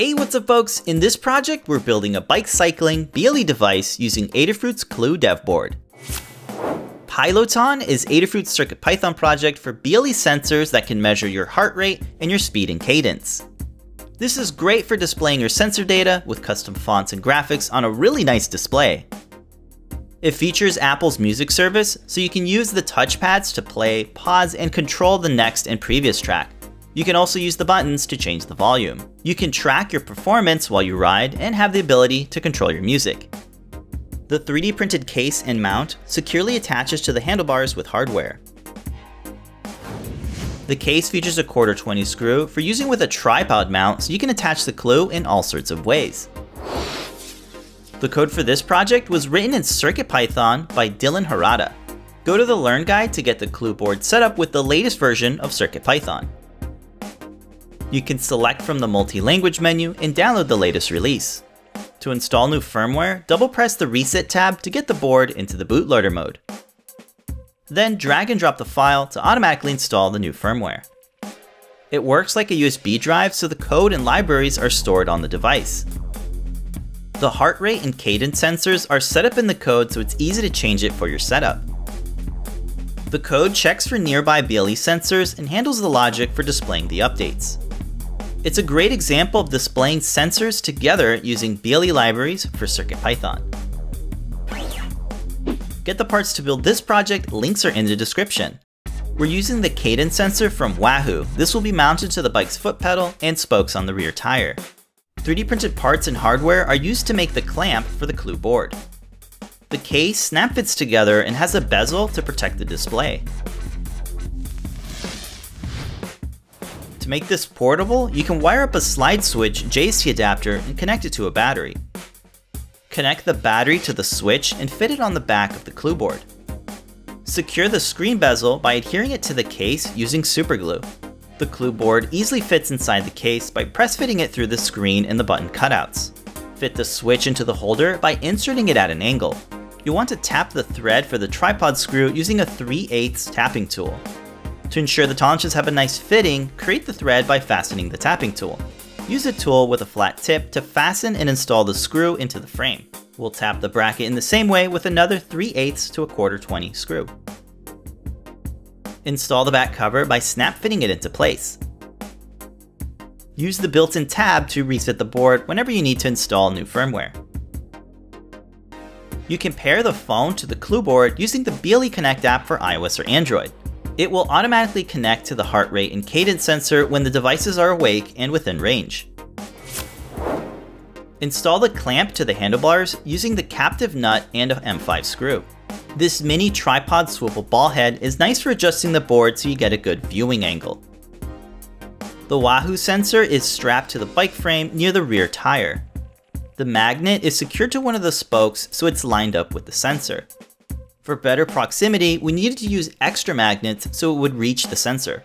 Hey, what's up folks? In this project, we're building a bike cycling BLE device using Adafruit's Clue dev board. Piloton is Adafruit's CircuitPython project for BLE sensors that can measure your heart rate and your speed and cadence. This is great for displaying your sensor data with custom fonts and graphics on a really nice display. It features Apple's music service, so you can use the touchpads to play, pause, and control the next and previous track, you can also use the buttons to change the volume. You can track your performance while you ride and have the ability to control your music. The 3D printed case and mount securely attaches to the handlebars with hardware. The case features a quarter 20 screw for using with a tripod mount so you can attach the clue in all sorts of ways. The code for this project was written in CircuitPython by Dylan Herrada. Go to the Learn Guide to get the clue board set up with the latest version of CircuitPython. You can select from the multi-language menu and download the latest release. To install new firmware, double press the Reset tab to get the board into the bootloader mode. Then drag and drop the file to automatically install the new firmware. It works like a USB drive so the code and libraries are stored on the device. The heart rate and cadence sensors are set up in the code so it's easy to change it for your setup. The code checks for nearby BLE sensors and handles the logic for displaying the updates. It's a great example of displaying sensors together using BLE libraries for CircuitPython. Get the parts to build this project, links are in the description. We're using the cadence sensor from Wahoo. This will be mounted to the bike's foot pedal and spokes on the rear tire. 3D printed parts and hardware are used to make the clamp for the Clue board. The case snap fits together and has a bezel to protect the display. To make this portable, you can wire up a slide switch JST adapter and connect it to a battery. Connect the battery to the switch and fit it on the back of the clue board. Secure the screen bezel by adhering it to the case using superglue. The clue board easily fits inside the case by press fitting it through the screen and the button cutouts. Fit the switch into the holder by inserting it at an angle. You'll want to tap the thread for the tripod screw using a 3 8 tapping tool. To ensure the tolerances have a nice fitting, create the thread by fastening the tapping tool. Use a tool with a flat tip to fasten and install the screw into the frame. We'll tap the bracket in the same way with another 3 8 to a quarter 20 screw. Install the back cover by snap fitting it into place. Use the built-in tab to reset the board whenever you need to install new firmware. You can pair the phone to the Clue board using the BLE Connect app for iOS or Android. It will automatically connect to the heart rate and cadence sensor when the devices are awake and within range. Install the clamp to the handlebars using the captive nut and a M5 screw. This mini tripod swivel ball head is nice for adjusting the board so you get a good viewing angle. The Wahoo sensor is strapped to the bike frame near the rear tire. The magnet is secured to one of the spokes so it's lined up with the sensor. For better proximity, we needed to use extra magnets so it would reach the sensor.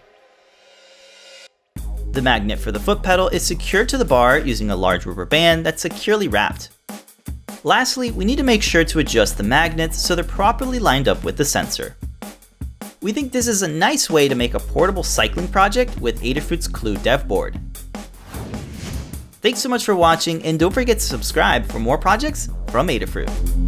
The magnet for the foot pedal is secured to the bar using a large rubber band that's securely wrapped. Lastly, we need to make sure to adjust the magnets so they're properly lined up with the sensor. We think this is a nice way to make a portable cycling project with Adafruit's Clue dev board. Thanks so much for watching and don't forget to subscribe for more projects from Adafruit.